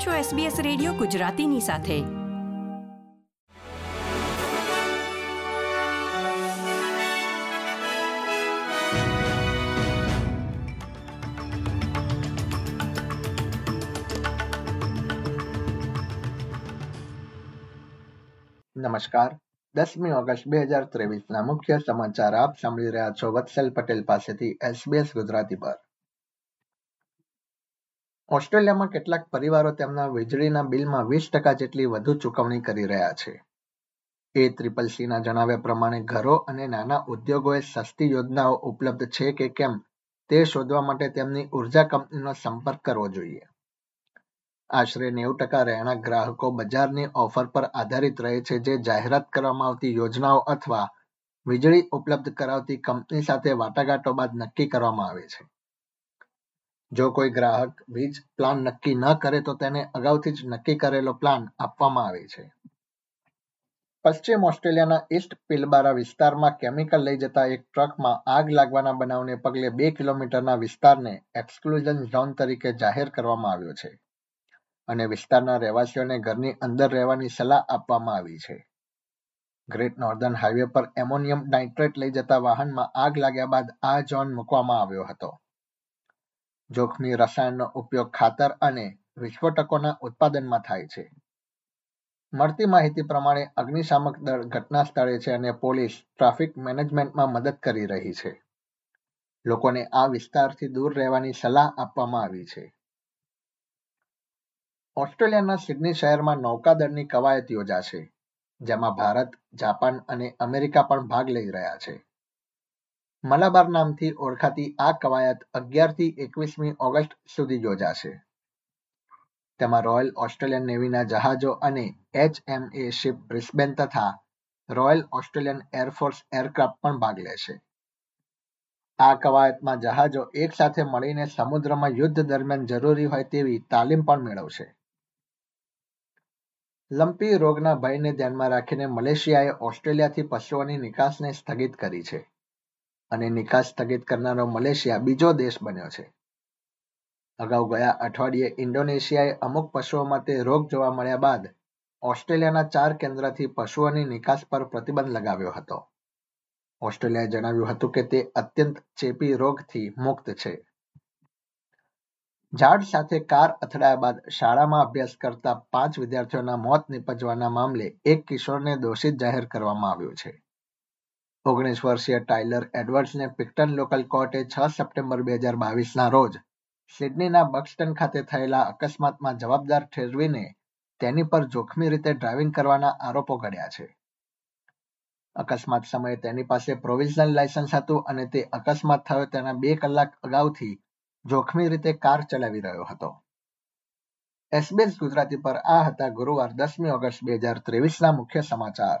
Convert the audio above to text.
આપ છો SBS radio ગુજરાતીની સાથે. નમસ્કાર. દસમી ઓગસ્ટ બે હજાર ત્રેવીસના મુખ્ય સમાચાર આપ સાંભળી રહ્યા છો વત્સલ પટેલ પાસેથી SBS ગુજરાતી પર. ઓસ્ટ્રેલિયામાં કેટલાક પરિવારો તેમના વીજળીના બિલમાં વીસ ટકા જેટલી વધુ ચૂકવણી કરી રહ્યા છે. એ ત્રિપલ સીના જણાવ્યા પ્રમાણે ઘરો અને નાના ઉદ્યોગોએ સસ્તી યોજનાઓ ઉપલબ્ધ છે કે કેમ તે શોધવા માટે તેમની ઊર્જા કંપનીનો સંપર્ક કરવો જોઈએ. આશરે નેવું ટકા રહેણાંક ગ્રાહકો બજારની ઓફર પર આધારિત રહે છે જે જાહેરાત કરવામાં આવતી યોજનાઓ અથવા વીજળી ઉપલબ્ધ કરાવતી કંપની સાથે વાટાઘાટો બાદ નક્કી કરવામાં આવે છે. જો કોઈ ગ્રાહક વીજ પ્લાન નક્કી ન કરે તો તેને અગાઉથી જ નક્કી કરેલો પ્લાન આપવામાં આવે છે. પશ્ચિમ ઓસ્ટ્રેલિયાના ઈસ્ટ પિલબારા વિસ્તારમાં કેમિકલ લઈ જતા એક ટ્રકમાં આગ લાગવાના બનાવને પગલે બે કિલોમીટરના વિસ્તારને એક્સક્લુઝન ઝોન તરીકે જાહેર કરવામાં આવ્યો છે અને વિસ્તારના રહેવાસીઓને ઘરની અંદર રહેવાની સલાહ આપવામાં આવી છે. ગ્રેટ નોર્ધન હાઈવે પર એમોનિયમ નાઇટ્રેટ લઈ જતા વાહનમાં આગ લાગ્યા બાદ આ ઝોન મૂકવામાં આવ્યો હતો. જોખમી રસાયણનો ઉપયોગ ખાતર અને વિસ્ફોટકોના ઉત્પાદનમાં થાય છે. મળતી માહિતી પ્રમાણે અગ્નિશામક દળ ઘટના સ્થળે છે અને પોલીસ ટ્રાફિક મેનેજમેન્ટમાં મદદ કરી રહી છે. લોકોને આ વિસ્તારથી દૂર રહેવાની સલાહ આપવામાં આવી છે. ઓસ્ટ્રેલિયાના સિડની શહેરમાં નૌકાદળની કવાયત યોજાશે, જેમાં ભારત, જાપાન અને અમેરિકા પણ ભાગ લઈ રહ્યા છે. મલાબાર નામથી ઓળખાતી આ કવાયત અગિયારથી એકવીસમી ઓગસ્ટ સુધી યોજાશે. તેમાં રોયલ ઓસ્ટ્રેલિયન નેવીના જહાજો અને એચએમએ શિપ બ્રિસ્બેન તથા Royal Australian air force aircraft પણ ભાગ લેશે. આ કવાયતમાં જહાજો એક સાથે મળીને સમુદ્રમાં યુદ્ધ દરમિયાન જરૂરી હોય તેવી તાલીમ પણ મેળવશે. લંપી રોગના ભયને ધ્યાનમાં રાખીને મલેશિયાએ ઓસ્ટ્રેલિયાથી પશુઓની નિકાસને સ્થગિત કરી છે. અને નિકાસ સ્થગિત કરનારો મલેશિયા બીજો દેશ બન્યો છે. અગાઉ ગયા અઠવાડિયે ઇન્ડોનેશિયાએ અમુક પશુઓમાં તે રોગ જોવા મળ્યા બાદ ઓસ્ટ્રેલિયાના ચાર કેન્દ્રથી પશુઓની નિકાસ પર પ્રતિબંધ લગાવ્યો હતો. ઓસ્ટ્રેલિયાએ જણાવ્યું હતું કે તે અત્યંત ચેપી રોગથી મુક્ત છે. ઝાડ સાથે કાર અથડાયા બાદ શાળામાં અભ્યાસ કરતા પાંચ વિદ્યાર્થીઓના મોત નિપજવાના મામલે એક કિશોરને દોષિત જાહેર કરવામાં આવ્યો છે. ઓગણીસ વર્ષીય ટાઇલર એડવર્ડ્સને પિક્ટન લોકલ કોર્ટે છ સપ્ટેમ્બર બે હજાર બાવીસના રોજ સિડનીના બક્સટન ખાતે થયેલા અકસ્માતમાં જવાબદાર ઠેરવીને તેની પર જોખમી રીતે ડ્રાઇવિંગ કરવાના આરોપો ઘડ્યા છે. અકસ્માત સમયે તેની પાસે પ્રોવિઝનલ લાયસન્સ હતું અને તે અકસ્માત થયો તેના બે કલાક અગાઉથી જોખમી રીતે કાર ચલાવી રહ્યો હતો. એસબીએસ ગુજરાતી પર આ હતા ગુરુવાર દસમી ઓગસ્ટ બે હજાર ત્રેવીસના મુખ્ય સમાચાર.